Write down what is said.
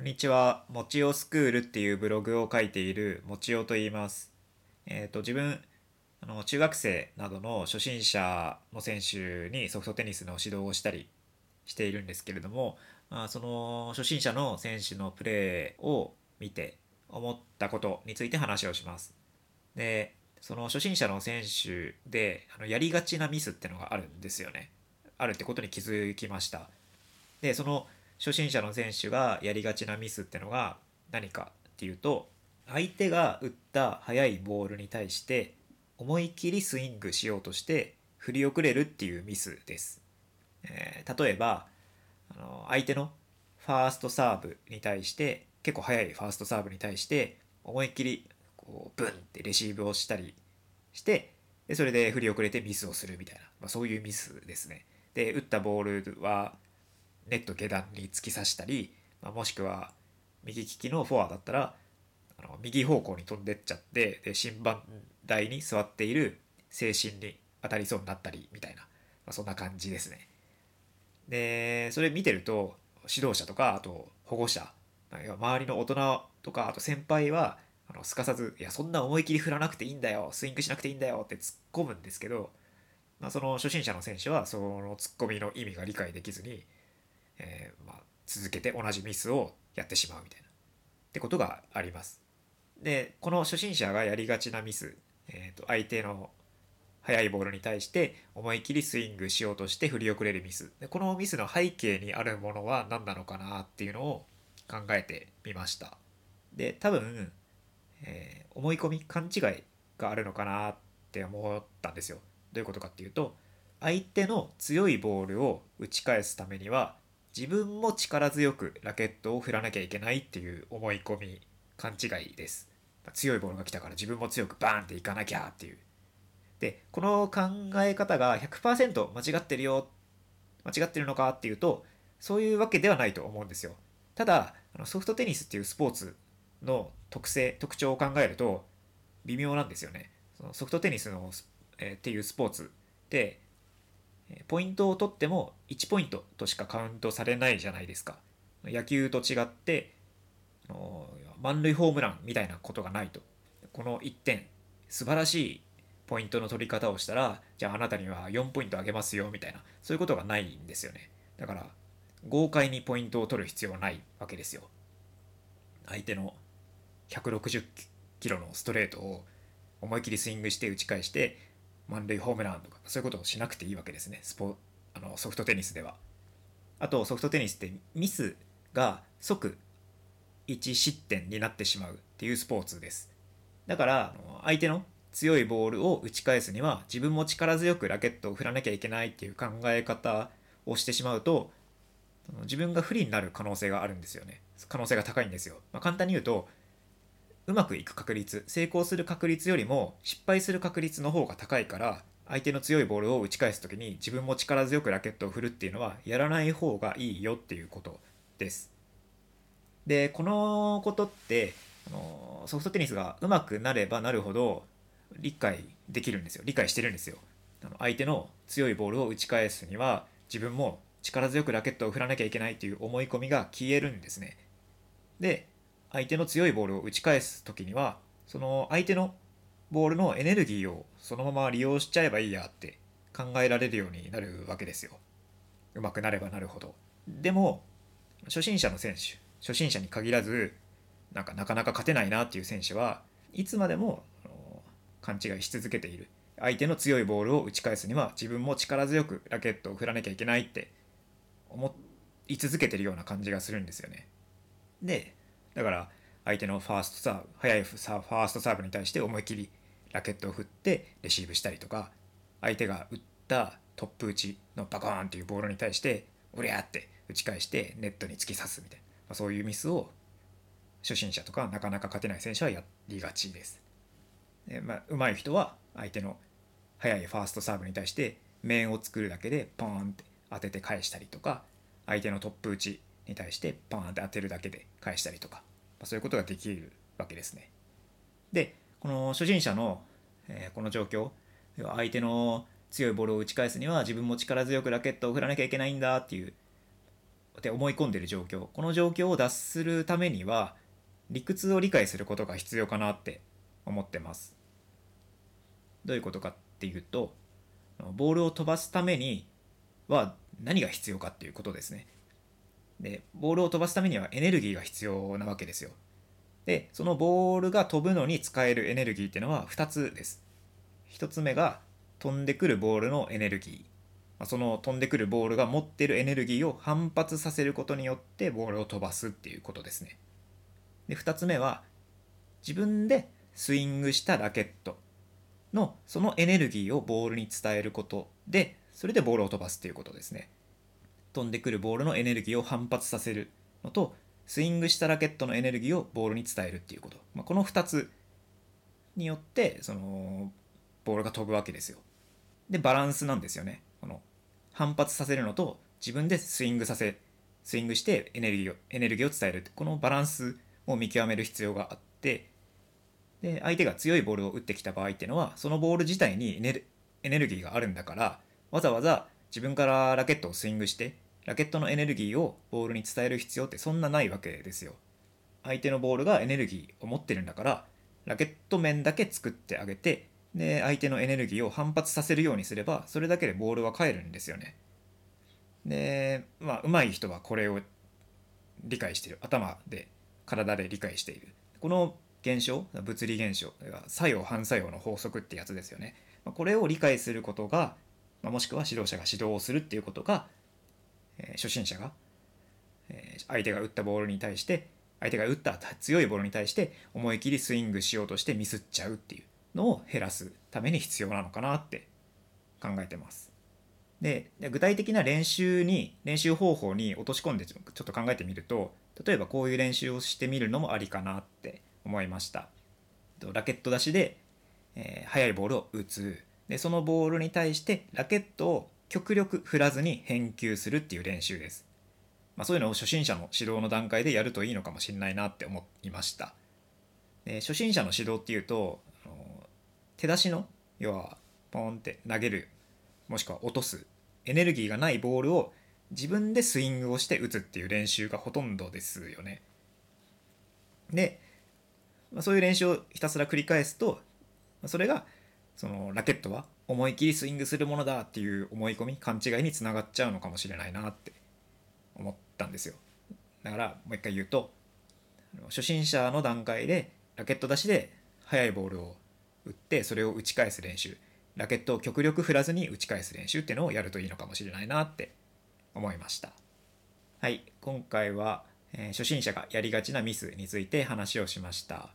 こんにちは。もちおスクールっていうブログを書いているもちおと言います。えっ、と、自分、あの、中学生などの初心者の選手にソフトテニスの指導をしたりしているんですけれども、まあ、その初心者の選手のプレーを見て思ったことについて話をします。で、その初心者の選手であのやりがちなミスってのがあるんですよね。あるってことに気づきました。で、その初心者の選手がやりがちなミスってのが何かっていうと相手が打った速いボールに対して思い切りスイングしようとして振り遅れるっていうミスです。えー例えばあの相手のファーストサーブに対して結構速いファーストサーブに対して思いっきりこうブンってレシーブをしたりしてでそれで振り遅れてミスをするみたいな、まあ、そういうミスですね。で打ったボールはネット下段に突き刺したり、まあ、もしくは右利きのフォアだったらあの右方向に飛んでっちゃってで審判台に座っている精神に当たりそうになったりみたいな、まあ、そんな感じですね。でそれ見てると指導者とかあと保護者周りの大人とかあと先輩はあのすかさず「いやそんな思い切り振らなくていいんだよスイングしなくていいんだよ」って突っ込むんですけど、まあ、その初心者の選手はその突っ込みの意味が理解できずに、えーまあ、続けて同じミスをやってしまうみたいなってことがあります。でこの初心者がやりがちなミス、えー、と相手の速いボールに対して思い切りスイングしようとして振り遅れるミス。でこのミスの背景にあるものは何なのかなっていうのを考えてみました。で多分、えー思い込み勘違いがあるのかなって思ったんですよ。どういうことかっていうと相手の強いボールを打ち返すためには自分も力強くラケットを振らなきゃいけないっていう思い込み勘違いです。強いボールが来たから自分も強くバーンっていかなきゃっていう。でこの考え方が100%間違ってるよ間違ってるのかっていうとそういうわけではないと思うんですよ。ただソフトテニスっていうスポーツの特性特徴を考えると微妙なんですよね。そのソフトテニスの、えーっていうスポーツでえーポイントを取っても1ポイントとしかカウントされないじゃないですか。野球と違ってあの満塁ホームランみたいなことがないと。この1点素晴らしいポイントの取り方をしたらじゃああなたには4ポイントあげますよみたいなそういうことがないんですよね。だから豪快にポイントを取る必要はないわけですよ。相手の160キロのストレートを思い切りスイングして打ち返して満塁ホームランとかそういうことをしなくていいわけですね。スポあのソフトテニスでは。あとソフトテニスってミスが即1失点になってしまうっていうスポーツです。だから相手の強いボールを打ち返すには自分も力強くラケットを振らなきゃいけないっていう考え方をしてしまうと自分が不利になる可能性があるんですよね。可能性が高いんですよ、まあ、簡単に言うとうまくいく確率成功する確率よりも失敗する確率の方が高いから相手の強いボールを打ち返す時に自分も力強くラケットを振るっていうのはやらない方がいいよっていうことです。でこのことってあのソフトテニスが上手くなればなるほど理解できるんですよ。理解してるんですよ。あの相手の強いボールを打ち返すには自分も力強くラケットを振らなきゃいけないっていう思い込みが消えるんですね。で相手の強いボールを打ち返す時にはその相手のボールのエネルギーをそのまま利用しちゃえばいいやって考えられるようになるわけですよ。上手くなればなるほど。でも初心者の選手初心者に限らずなんかなかなか勝てないなっていう選手はいつまでも勘違いし続けている。相手の強いボールを打ち返すには自分も力強くラケットを振らなきゃいけないって思い続けてるような感じがするんですよね。でだから相手のファーストサーブ速いファーストサーブに対して思い切りラケットを振ってレシーブしたりとか相手が打ったトップ打ちのバコーンっていうボールに対しておりゃーって打ち返してネットに突き刺すみたいな、まあ、そういうミスを初心者とかなかなか勝てない選手はやりがちです。でまあ、上手い人は相手の速いファーストサーブに対して面を作るだけでポーンって当てて返したりとか相手のトップ打ちに対してポーンって当てるだけで返したりとか、ま、そういうことができるわけですね。でこの初心者の、えこの状況要は相手の強いボールを打ち返すには自分も力強くラケットを振らなきゃいけないんだっていうって思い込んでる状況。この状況を脱するためには理屈を理解することが必要かなって思ってます。どういうことかっていうとボールを飛ばすためには何が必要かっていうことですね。でボールを飛ばすためにはエネルギーが必要なわけですよ。でそのボールが飛ぶのに使えるエネルギーっていうのは2つです。1つ目が飛んでくるボールのエネルギー。その飛んでくるボールが持ってるエネルギーを反発させることによってボールを飛ばすっていうことですね。で2つ目は自分でスイングしたラケットのそのエネルギーをボールに伝えることでそれでボールを飛ばすっていうことですね。飛んでくるボールのエネルギーを反発させるのとスイングしたラケットのエネルギーをボールに伝えるっていうこと、まあ、この2つによってそのボールが飛ぶわけですよ。でバランスなんですよね。この反発させるのと自分でスイングさせスイングしてエネルギーをエネルギーを伝えるこのバランスを見極める必要があってで相手が強いボールを打ってきた場合っていうのはそのボール自体にエネルエネルギーがあるんだからわざわざ自分からラケットをスイングしてラケットのエネルギーをボールに伝える必要ってそんなないわけですよ。相手のボールがエネルギーを持ってるんだからラケット面だけ作ってあげてで相手のエネルギーを反発させるようにすればそれだけでボールは返るんですよね。でまあ上手い人はこれを理解してる。頭で体で理解している。この現象物理現象作用反作用の法則ってやつですよね。これを理解することがまもしくは指導者が指導をするっていうことが初心者がえ相手が打ったボールに対して相手が打った強いボールに対して思い切りスイングしようとしてミスっちゃうっていうのを減らすために必要なのかなって考えてます。で具体的な練習に練習方法に落とし込んでちょっと考えてみると例えばこういう練習をしてみるのもありかなって思いましたラケット出しで、えー、速いボールを打つでそのボールに対してラケットを極力振らずに返球するっていう練習です、まあ、そういうのを初心者の指導の段階でやるといいのかもしれないなって思いましたで初心者の指導っていうと手出しの要はポンって投げるもしくは落とすエネルギーがないボールを自分でスイングをして打つっていう練習がほとんどですよね。で、まあ、そういう練習をひたすら繰り返すとそれがそのラケットは思い切りスイングするものだっていう思い込み勘違いにつながっちゃうのかもしれないなって思ったんですよ。だからもう一回言うと初心者の段階でラケット出しで速いボールを打ってそれを打ち返す練習。ラケットを極力振らずに打ち返す練習っていうのをやるといいのかもしれないなって思いました。はい今回は、えー、初心者がやりがちなミスについて話をしました。